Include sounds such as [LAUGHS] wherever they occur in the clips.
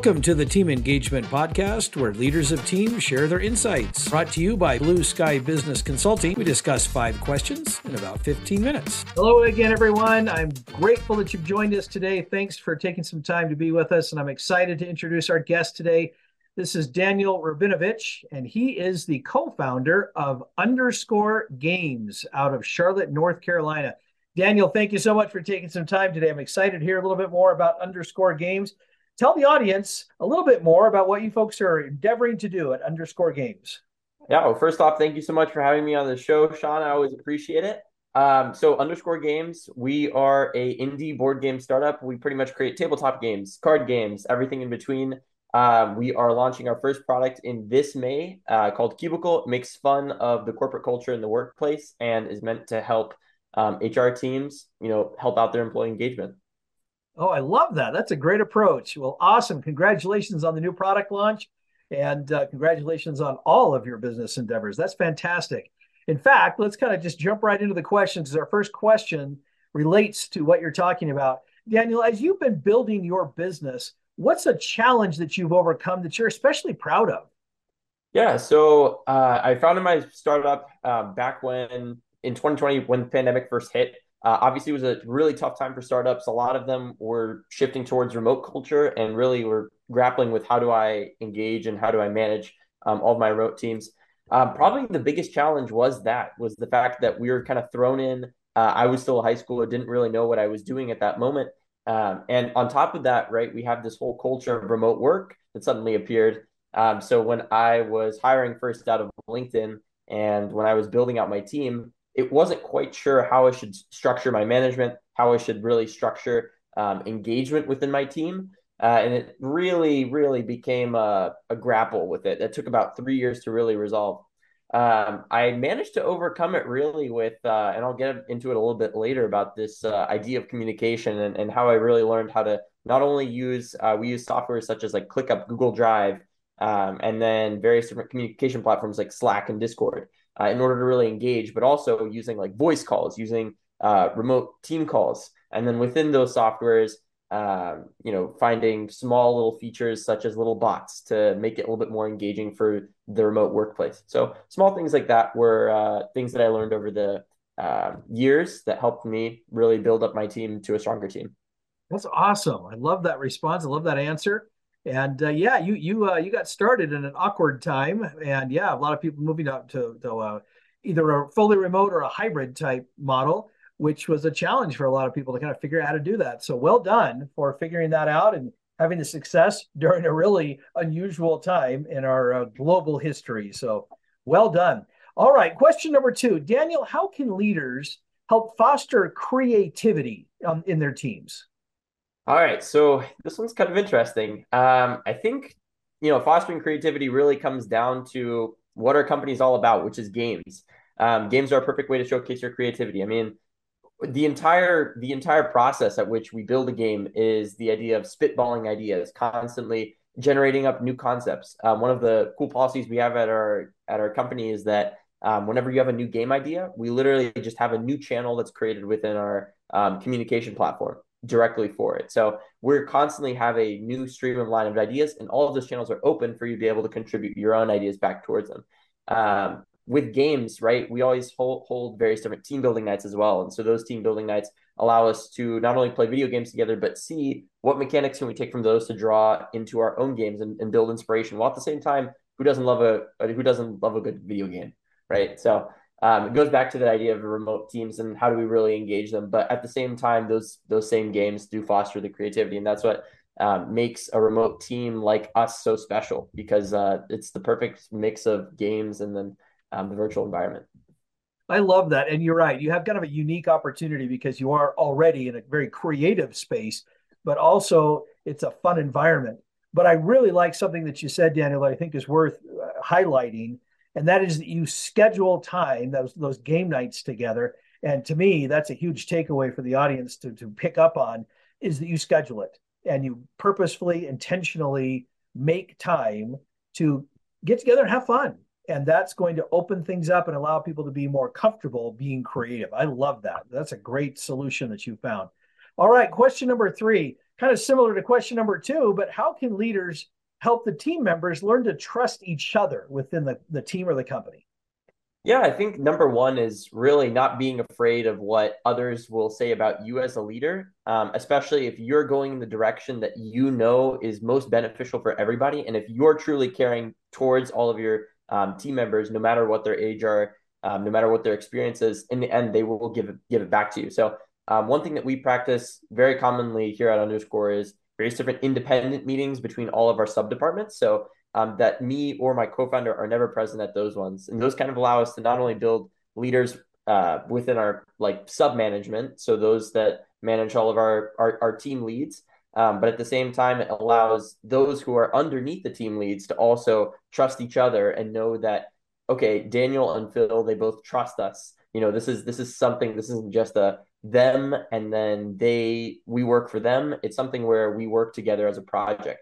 Welcome to the Team Engagement Podcast, where leaders of teams share their insights. Brought to you by Blue Sky Business Consulting. We discuss five questions in about 15 minutes. Hello again, everyone. I'm grateful that you've joined us today. Thanks for taking some time to be with us. And I'm excited to introduce our guest today. This is Daniel Rabinovich, and he is the co founder of Underscore Games out of Charlotte, North Carolina. Daniel, thank you so much for taking some time today. I'm excited to hear a little bit more about Underscore Games tell the audience a little bit more about what you folks are endeavoring to do at Underscore Games. Yeah, well, first off, thank you so much for having me on the show, Sean. I always appreciate it. Um, so Underscore Games, we are a indie board game startup. We pretty much create tabletop games, card games, everything in between. Um, we are launching our first product in this May uh, called Cubicle. It makes fun of the corporate culture in the workplace and is meant to help um, HR teams, you know, help out their employee engagement. Oh, I love that. That's a great approach. Well, awesome. Congratulations on the new product launch and uh, congratulations on all of your business endeavors. That's fantastic. In fact, let's kind of just jump right into the questions. Our first question relates to what you're talking about. Daniel, as you've been building your business, what's a challenge that you've overcome that you're especially proud of? Yeah, so uh, I founded my startup uh, back when in 2020 when the pandemic first hit. Uh, obviously, it was a really tough time for startups. A lot of them were shifting towards remote culture and really were grappling with how do I engage and how do I manage um, all of my remote teams. Um, probably the biggest challenge was that was the fact that we were kind of thrown in. Uh, I was still a high schooler, didn't really know what I was doing at that moment. Um, and on top of that, right, we have this whole culture of remote work that suddenly appeared. Um, so when I was hiring first out of LinkedIn and when I was building out my team, it wasn't quite sure how I should structure my management, how I should really structure um, engagement within my team. Uh, and it really, really became a, a, grapple with it. It took about three years to really resolve. Um, I managed to overcome it really with, uh, and I'll get into it a little bit later about this uh, idea of communication and, and how I really learned how to not only use, uh, we use software such as like ClickUp, Google Drive, um, and then various different communication platforms like Slack and Discord uh, in order to really engage, but also using like voice calls, using uh, remote team calls, and then within those softwares, um, you know, finding small little features such as little bots to make it a little bit more engaging for the remote workplace. So small things like that were uh, things that I learned over the uh, years that helped me really build up my team to a stronger team. That's awesome. I love that response. I love that answer. And uh, yeah, you you uh, you got started in an awkward time, and yeah, a lot of people moving up to, to uh, either a fully remote or a hybrid type model, which was a challenge for a lot of people to kind of figure out how to do that. So well done for figuring that out and having the success [LAUGHS] during a really unusual time in our uh, global history. So well done. All right, question number two, Daniel, how can leaders help foster creativity um, in their teams? All right, so this one's kind of interesting. Um, I think you know fostering creativity really comes down to what our company's all about, which is games. Um, games are a perfect way to showcase your creativity. I mean, the entire the entire process at which we build a game is the idea of spitballing ideas, constantly generating up new concepts. Um, one of the cool policies we have at our at our company is that um, whenever you have a new game idea, we literally just have a new channel that's created within our um, communication platform directly for it. So we're constantly have a new stream of line of ideas, and all of those channels are open for you to be able to contribute your own ideas back towards them. Um, with games, right, we always hold, hold various different team building nights as well. And so those team building nights allow us to not only play video games together, but see what mechanics can we take from those to draw into our own games and, and build inspiration. While at the same time, who doesn't love a who doesn't love a good video game, right? So um, it goes back to the idea of remote teams and how do we really engage them. But at the same time, those those same games do foster the creativity, and that's what um, makes a remote team like us so special because uh, it's the perfect mix of games and then um, the virtual environment. I love that, and you're right. You have kind of a unique opportunity because you are already in a very creative space, but also it's a fun environment. But I really like something that you said, Daniel, that I think is worth uh, highlighting and that is that you schedule time those those game nights together. And to me, that's a huge takeaway for the audience to to pick up on is that you schedule it and you purposefully, intentionally make time to get together and have fun. And that's going to open things up and allow people to be more comfortable being creative. I love that. That's a great solution that you found. All right, question number three kind of similar to question number two, but how can leaders help the team members learn to trust each other within the, the team or the company? Yeah, I think number one is really not being afraid of what others will say about you as a leader, um, especially if you're going in the direction that you know is most beneficial for everybody. And if you're truly caring towards all of your um, team members, no matter what their age are, um, no matter what their experience is, in the end, they will give it, give it back to you. So, um, one thing that we practice very commonly here at Underscore is various different independent meetings between all of our sub departments. So, um, that me or my co-founder are never present at those ones, and those kind of allow us to not only build leaders uh, within our like sub management, so those that manage all of our our, our team leads, um, but at the same time, it allows those who are underneath the team leads to also trust each other and know that okay, Daniel and Phil, they both trust us. You know, this is this is something. This isn't just a them and then they we work for them. It's something where we work together as a project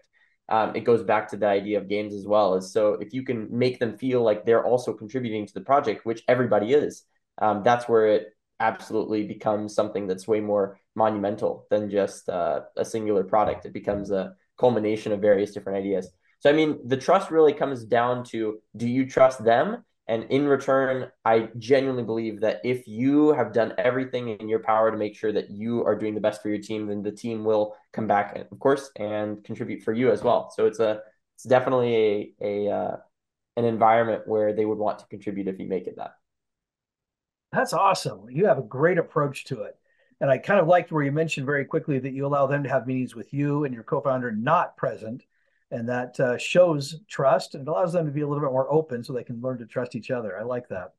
um, it goes back to the idea of games as well. Is so if you can make them feel like they're also contributing to the project, which everybody is, um, that's where it absolutely becomes something that's way more monumental than just uh, a singular product. It becomes a culmination of various different ideas. So I mean, the trust really comes down to do you trust them and in return, I genuinely believe that if you have done everything in your power to make sure that you are doing the best for your team, then the team will come back, of course, and contribute for you as well. So it's a it's definitely a a uh, an environment where they would want to contribute if you make it that. That's awesome. You have a great approach to it. And I kind of liked where you mentioned very quickly that you allow them to have meetings with you and your co-founder not present and that uh, shows trust and allows them to be a little bit more open so they can learn to trust each other. I like that.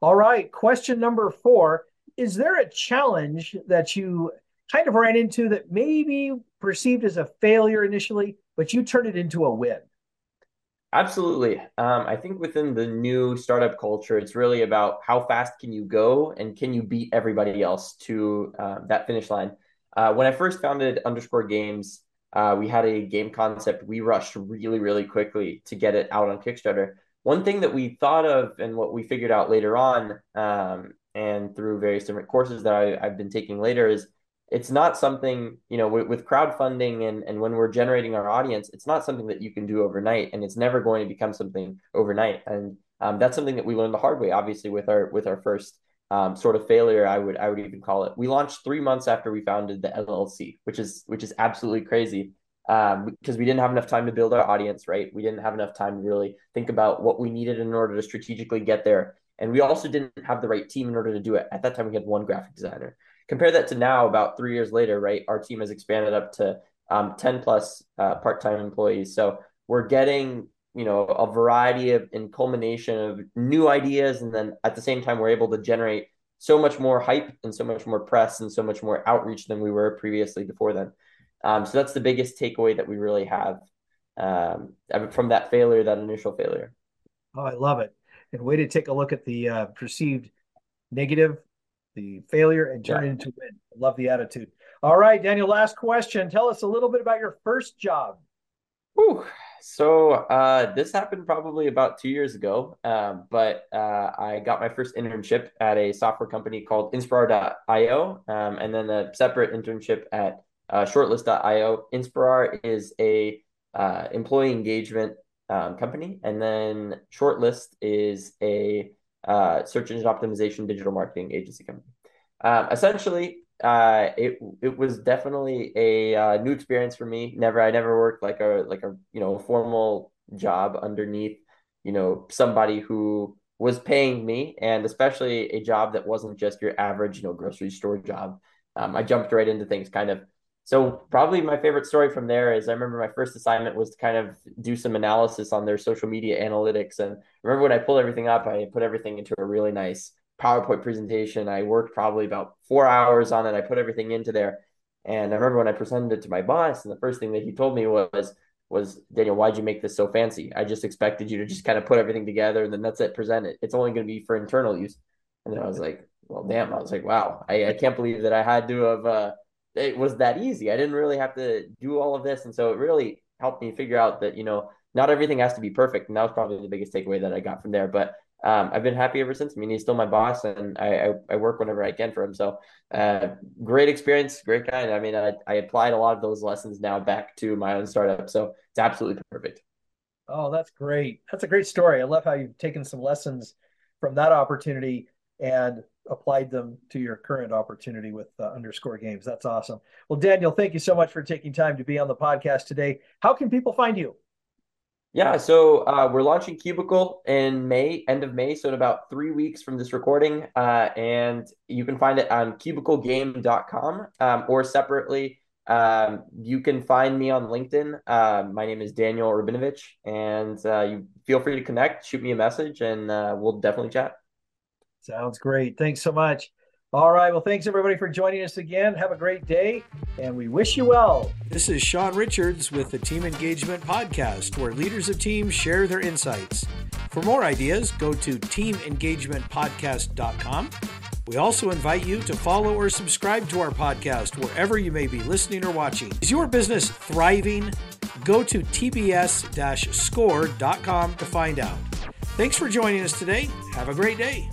All right, question number four: Is there a challenge that you kind of ran into that maybe perceived as a failure initially, but you turned it into a win? Absolutely. Um, I think within the new startup culture, it's really about how fast can you go and can you beat everybody else to uh, that finish line. Uh, when I first founded Underscore Games, uh, we had a game concept. We rushed really, really quickly to get it out on Kickstarter. One thing that we thought of and what we figured out later on, um, and through various different courses that I, have been taking later, is it's not something you know with, with crowdfunding and and when we're generating our audience, it's not something that you can do overnight, and it's never going to become something overnight. And um, that's something that we learned the hard way, obviously, with our with our first um, sort of failure i would i would even call it. We launched three months after we founded the llc which is which is absolutely crazy um, because we didn't have enough time to build our audience right? We didn't have enough time to really think about what we needed in order to strategically get there. And we also didn't have the right team in order to do it. At that time we had one graphic designer. Compare that to now about three years later right? Our team has expanded up to um, 10 plus uh, part-time employees. So we're getting you know a variety of and culmination of new ideas and then at the same time we're able to generate so much more hype and so much more press and so much more outreach than we were previously before then. Um, so that's the biggest takeaway that we really have um, from that failure that initial failure. Oh i love it. And way to take a look at the uh, perceived negative the failure and turn yeah. it into win. I love the attitude. All right daniel last question. Tell us a little bit about your first job Whew. So uh, this happened probably about two years ago, um, but uh, I got my first internship at a software company called Inspirar.io, um, and then a separate internship at uh, Shortlist.io. Inspirar is a uh, employee engagement um, company, and then Shortlist is a uh, search engine optimization digital marketing agency company. Um, essentially, uh, it it was definitely a uh, new experience for me. Never, I never worked like a like a you know formal job underneath you know somebody who was paying me, and especially a job that wasn't just your average you know grocery store job. Um, I jumped right into things kind of. So probably my favorite story from there is I remember my first assignment was to kind of do some analysis on their social media analytics, and remember when I pulled everything up, I put everything into a really nice PowerPoint presentation. I worked probably about four hours on it. I put everything into there. And I remember when I presented it to my boss, and the first thing that he told me was, was Daniel, why'd you make this so fancy? I just expected you to just kind of put everything together and then that's it, present it. It's only going to be for internal use. And then I was like, well, damn. I was like, wow, I, I can't believe that I had to have, uh, it was that easy. I didn't really have to do all of this. And so it really helped me figure out that, you know, not everything has to be perfect. And that was probably the biggest takeaway that I got from there. But um, I've been happy ever since. I mean, he's still my boss, and I I, I work whenever I can for him. So, uh, great experience, great guy. And I mean, I, I applied a lot of those lessons now back to my own startup, so it's absolutely perfect. Oh, that's great. That's a great story. I love how you've taken some lessons from that opportunity and applied them to your current opportunity with uh, underscore games. That's awesome. Well, Daniel, thank you so much for taking time to be on the podcast today. How can people find you? Yeah, so uh, we're launching Cubicle in May, end of May, so in about three weeks from this recording. Uh, and you can find it on cubiclegame.com um, or separately. Um, you can find me on LinkedIn. Uh, my name is Daniel Rabinovich, and uh, you feel free to connect, shoot me a message, and uh, we'll definitely chat. Sounds great. Thanks so much. All right. Well, thanks everybody for joining us again. Have a great day, and we wish you well. This is Sean Richards with the Team Engagement Podcast, where leaders of teams share their insights. For more ideas, go to teamengagementpodcast.com. We also invite you to follow or subscribe to our podcast wherever you may be listening or watching. Is your business thriving? Go to tbs score.com to find out. Thanks for joining us today. Have a great day.